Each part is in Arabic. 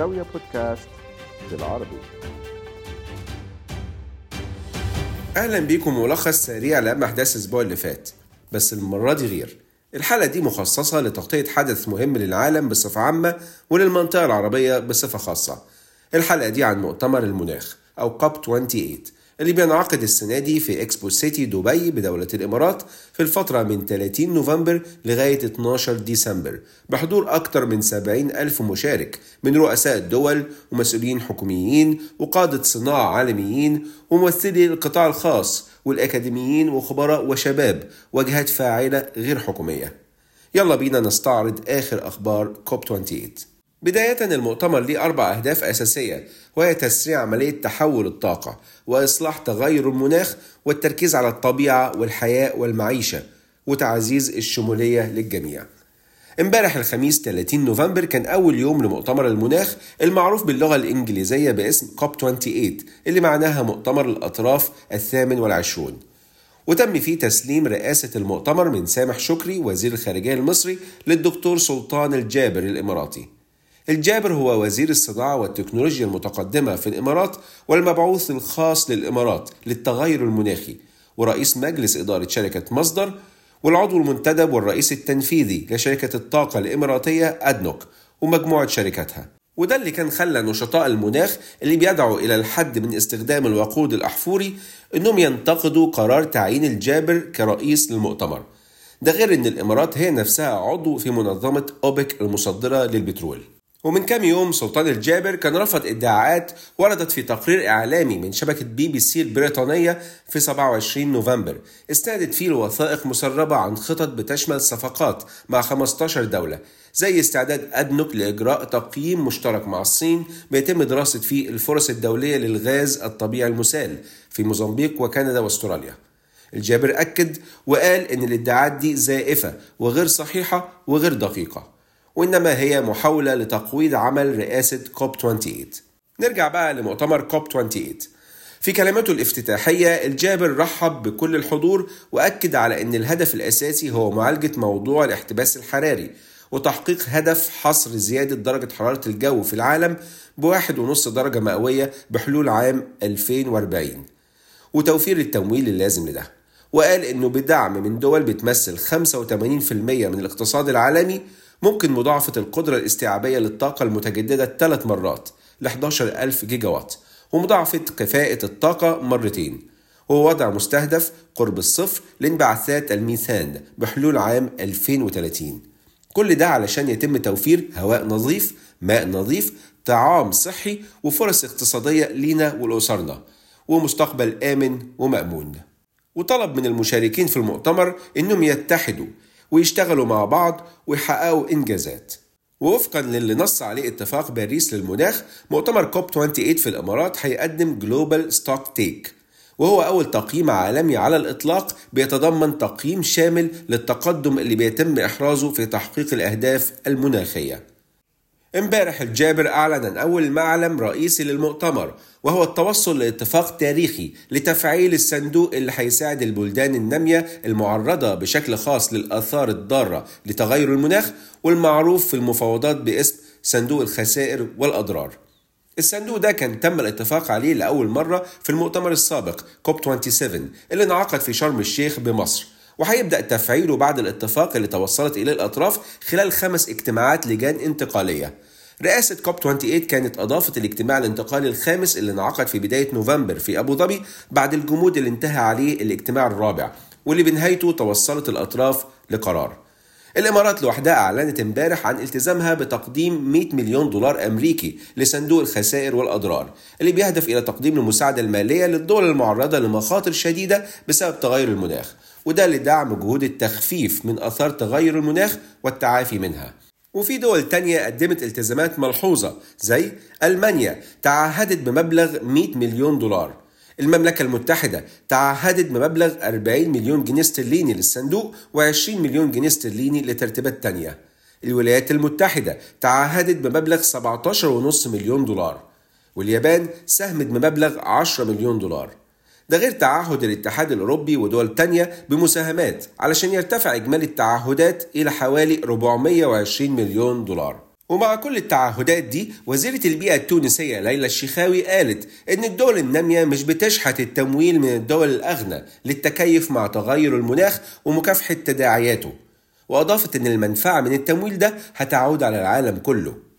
زاوية بودكاست بالعربي. أهلا بيكم ملخص سريع لأهم أحداث الأسبوع اللي فات بس المرة دي غير. الحلقة دي مخصصة لتغطية حدث مهم للعالم بصفة عامة وللمنطقة العربية بصفة خاصة. الحلقة دي عن مؤتمر المناخ أو كاب 28 اللي بينعقد السنة دي في إكسبو سيتي دبي بدولة الإمارات في الفترة من 30 نوفمبر لغاية 12 ديسمبر. بحضور أكثر من 70 ألف مشارك من رؤساء الدول ومسؤولين حكوميين وقادة صناعة عالميين وممثلي القطاع الخاص والأكاديميين وخبراء وشباب وجهات فاعلة غير حكومية. يلا بينا نستعرض آخر أخبار كوب 28 بداية المؤتمر ليه أربع أهداف أساسية وهي تسريع عملية تحول الطاقة وإصلاح تغير المناخ والتركيز على الطبيعة والحياة والمعيشة وتعزيز الشمولية للجميع. امبارح الخميس 30 نوفمبر كان أول يوم لمؤتمر المناخ المعروف باللغة الإنجليزية باسم كوب 28 اللي معناها مؤتمر الأطراف الثامن والعشرون. وتم فيه تسليم رئاسة المؤتمر من سامح شكري وزير الخارجية المصري للدكتور سلطان الجابر الإماراتي. الجابر هو وزير الصناعة والتكنولوجيا المتقدمة في الإمارات والمبعوث الخاص للإمارات للتغير المناخي ورئيس مجلس إدارة شركة مصدر والعضو المنتدب والرئيس التنفيذي لشركة الطاقة الإماراتية أدنوك ومجموعة شركاتها. وده اللي كان خلى نشطاء المناخ اللي بيدعوا إلى الحد من استخدام الوقود الأحفوري إنهم ينتقدوا قرار تعيين الجابر كرئيس للمؤتمر. ده غير إن الإمارات هي نفسها عضو في منظمة أوبك المصدرة للبترول. ومن كام يوم سلطان الجابر كان رفض ادعاءات وردت في تقرير إعلامي من شبكة بي بي سي البريطانية في 27 نوفمبر استندت فيه لوثائق مسربة عن خطط بتشمل صفقات مع 15 دولة زي استعداد أدنوك لإجراء تقييم مشترك مع الصين بيتم دراسة فيه الفرص الدولية للغاز الطبيعي المسال في موزمبيق وكندا وأستراليا. الجابر أكد وقال إن الادعاءات دي زائفة وغير صحيحة وغير دقيقة. وإنما هي محاولة لتقويض عمل رئاسة كوب 28 نرجع بقى لمؤتمر كوب 28 في كلماته الافتتاحية الجابر رحب بكل الحضور وأكد على أن الهدف الأساسي هو معالجة موضوع الاحتباس الحراري وتحقيق هدف حصر زيادة درجة حرارة الجو في العالم بواحد ونص درجة مئوية بحلول عام 2040 وتوفير التمويل اللازم لده. وقال إنه بدعم من دول بتمثل 85% من الاقتصاد العالمي ممكن مضاعفة القدرة الاستيعابية للطاقة المتجددة ثلاث مرات ل 11 ألف جيجا وات ومضاعفة كفاءة الطاقة مرتين. وهو وضع مستهدف قرب الصفر لانبعاثات الميثان بحلول عام 2030 كل ده علشان يتم توفير هواء نظيف ماء نظيف طعام صحي وفرص اقتصادية لينا ولأسرنا ومستقبل آمن ومأمون. وطلب من المشاركين في المؤتمر إنهم يتحدوا ويشتغلوا مع بعض ويحققوا إنجازات. ووفقا للي نص عليه اتفاق باريس للمناخ مؤتمر كوب 28 في الإمارات هيقدم Global Stocktake وهو أول تقييم عالمي على الإطلاق بيتضمن تقييم شامل للتقدم اللي بيتم إحرازه في تحقيق الأهداف المناخية. امبارح الجابر أعلن عن أول معلم رئيسي للمؤتمر وهو التوصل لاتفاق تاريخي لتفعيل الصندوق اللي هيساعد البلدان النامية المعرضة بشكل خاص للآثار الضارة لتغير المناخ والمعروف في المفاوضات باسم صندوق الخسائر والأضرار. الصندوق ده كان تم الاتفاق عليه لأول مرة في المؤتمر السابق كوب 27 اللي انعقد في شرم الشيخ بمصر. وهيبدأ تفعيله بعد الاتفاق اللي توصلت إليه الأطراف خلال خمس اجتماعات لجان انتقالية. رئاسة كوب 28 كانت أضافت الاجتماع الانتقالي الخامس اللي انعقد في بداية نوفمبر في أبو ظبي بعد الجمود اللي انتهى عليه الاجتماع الرابع واللي بنهايته توصلت الأطراف لقرار. الإمارات لوحدها أعلنت امبارح عن التزامها بتقديم 100 مليون دولار أمريكي لصندوق الخسائر والأضرار اللي بيهدف إلى تقديم المساعدة المالية للدول المعرضة لمخاطر شديدة بسبب تغير المناخ. وده لدعم جهود التخفيف من أثار تغير المناخ والتعافي منها. وفي دول تانية قدمت التزامات ملحوظة زي ألمانيا تعهدت بمبلغ 100 مليون دولار. المملكة المتحدة تعهدت بمبلغ 40 مليون جنيه استرليني للصندوق و20 مليون جنيه استرليني لترتيبات تانية. الولايات المتحدة تعهدت بمبلغ 17.5 مليون دولار. واليابان ساهمت بمبلغ 10 مليون دولار. ده غير تعهد الاتحاد الأوروبي ودول تانية بمساهمات علشان يرتفع إجمالي التعهدات إلى حوالي 420 مليون دولار. ومع كل التعهدات دي وزيرة البيئة التونسية ليلى الشيخاوي قالت إن الدول النامية مش بتشحت التمويل من الدول الأغنى للتكيف مع تغير المناخ ومكافحة تداعياته. وأضافت إن المنفعة من التمويل ده هتعود على العالم كله.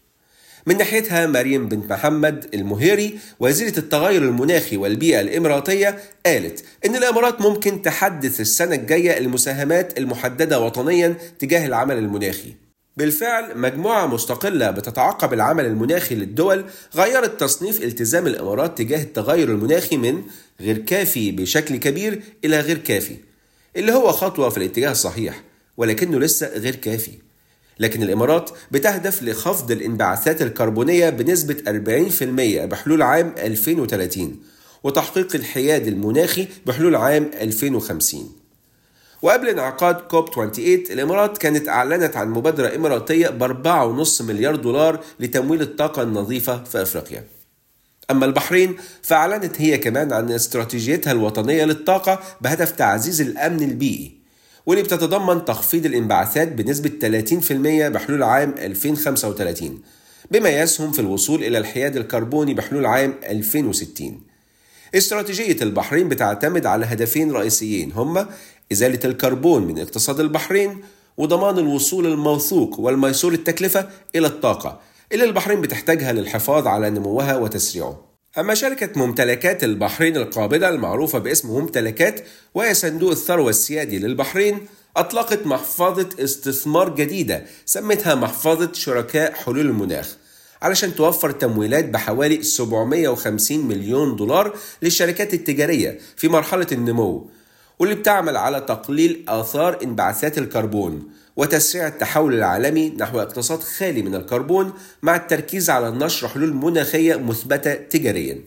من ناحيتها مريم بنت محمد المهيري وزيرة التغير المناخي والبيئة الإماراتية قالت إن الإمارات ممكن تحدث السنة الجاية المساهمات المحددة وطنيا تجاه العمل المناخي. بالفعل مجموعة مستقلة بتتعقب العمل المناخي للدول غيرت تصنيف التزام الإمارات تجاه التغير المناخي من غير كافي بشكل كبير إلى غير كافي اللي هو خطوة في الاتجاه الصحيح ولكنه لسه غير كافي. لكن الإمارات بتهدف لخفض الانبعاثات الكربونية بنسبة 40% بحلول عام 2030 وتحقيق الحياد المناخي بحلول عام 2050 وقبل انعقاد كوب 28 الإمارات كانت أعلنت عن مبادرة إماراتية ب 4.5 مليار دولار لتمويل الطاقة النظيفة في أفريقيا. أما البحرين فأعلنت هي كمان عن استراتيجيتها الوطنية للطاقة بهدف تعزيز الأمن البيئي. واللي بتتضمن تخفيض الانبعاثات بنسبة 30% بحلول عام 2035 بما يسهم في الوصول إلى الحياد الكربوني بحلول عام 2060 استراتيجية البحرين بتعتمد على هدفين رئيسيين هما إزالة الكربون من اقتصاد البحرين وضمان الوصول الموثوق والميسور التكلفة إلى الطاقة. اللي البحرين بتحتاجها للحفاظ على نموها وتسريعه. أما شركة ممتلكات البحرين القابضة المعروفة باسم ممتلكات وهي صندوق الثروة السيادي للبحرين أطلقت محفظة استثمار جديدة سمتها محفظة شركاء حلول المناخ علشان توفر تمويلات بحوالي 750 مليون دولار للشركات التجارية في مرحلة النمو واللي بتعمل على تقليل آثار انبعاثات الكربون. وتسريع التحول العالمي نحو اقتصاد خالي من الكربون مع التركيز على نشر حلول مناخية مثبتة تجاريا.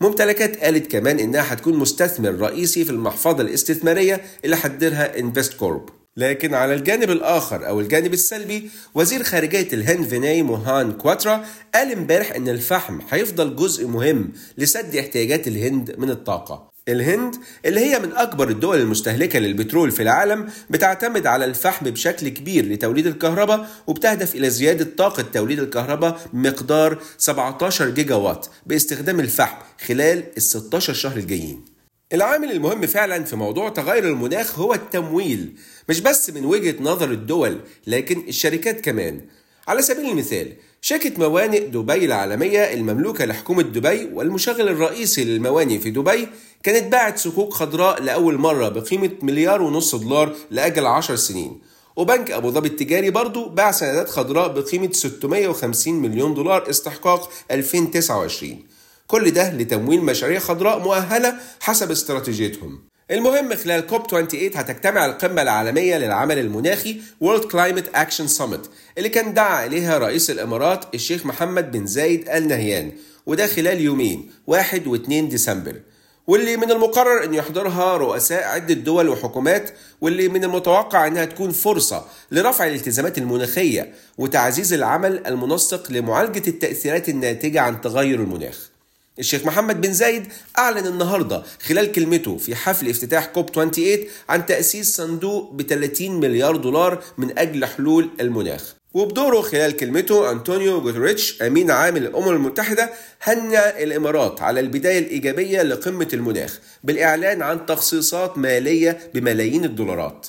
ممتلكات قالت كمان إنها هتكون مستثمر رئيسي في المحفظة الاستثمارية اللي هتديرها إنفستكورب. لكن على الجانب الآخر أو الجانب السلبي وزير خارجية الهند فيناي موهان كواترا قال امبارح إن الفحم هيفضل جزء مهم لسد احتياجات الهند من الطاقة. الهند اللي هي من أكبر الدول المستهلكة للبترول في العالم بتعتمد على الفحم بشكل كبير لتوليد الكهرباء وبتهدف إلى زيادة طاقة توليد الكهرباء بمقدار 17 جيجا وات باستخدام الفحم خلال ال 16 شهر الجايين. العامل المهم فعلا في موضوع تغير المناخ هو التمويل مش بس من وجهة نظر الدول لكن الشركات كمان. على سبيل المثال شركة موانئ دبي العالمية المملوكة لحكومة دبي والمشغل الرئيسي للموانئ في دبي كانت باعت صكوك خضراء لأول مرة بقيمة مليار ونص دولار لأجل 10 سنين. وبنك أبو ظبي التجاري برضو باع سندات خضراء بقيمة 650 مليون دولار استحقاق 2029 كل ده لتمويل مشاريع خضراء مؤهلة حسب استراتيجيتهم. المهم خلال كوب 28 هتجتمع القمة العالمية للعمل المناخي World Climate Action Summit اللي كان دعا إليها رئيس الإمارات الشيخ محمد بن زايد آل نهيان وده خلال يومين 1 و 2 ديسمبر. واللي من المقرر أن يحضرها رؤساء عدة دول وحكومات واللي من المتوقع أنها تكون فرصة لرفع الالتزامات المناخية وتعزيز العمل المنسق لمعالجة التأثيرات الناتجة عن تغير المناخ. الشيخ محمد بن زايد أعلن النهاردة خلال كلمته في حفل افتتاح كوب 28 عن تأسيس صندوق ب 30 مليار دولار من أجل حلول المناخ. وبدوره خلال كلمته أنطونيو جوتريتش أمين عام الأمم المتحدة هنى الإمارات على البداية الإيجابية لقمة المناخ بالإعلان عن تخصيصات مالية بملايين الدولارات.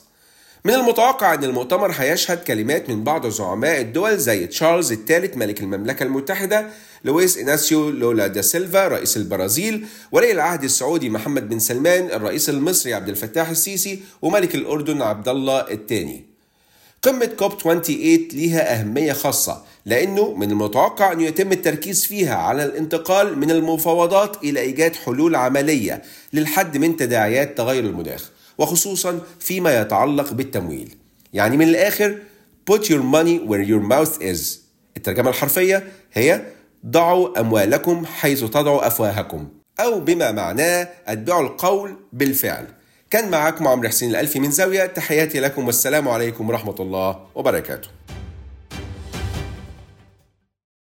من المتوقع أن المؤتمر هيشهد كلمات من بعض زعماء الدول زي تشارلز الثالث ملك المملكة المتحدة لويس إناسيو لولا دا سيلفا رئيس البرازيل ولي العهد السعودي محمد بن سلمان الرئيس المصري عبد الفتاح السيسي وملك الأردن عبد الله الثاني. قمة كوب 28 ليها أهمية خاصة لأنه من المتوقع أن يتم التركيز فيها على الانتقال من المفاوضات إلى إيجاد حلول عملية للحد من تداعيات تغير المناخ وخصوصا فيما يتعلق بالتمويل. يعني من الآخر put your money where your mouth is. الترجمة الحرفية هي ضعوا أموالكم حيث تضعوا أفواهكم. أو بما معناه أتبعوا القول بالفعل. كان معكم عمرو حسين الألفي من زاوية. تحياتي لكم والسلام عليكم ورحمة الله وبركاته.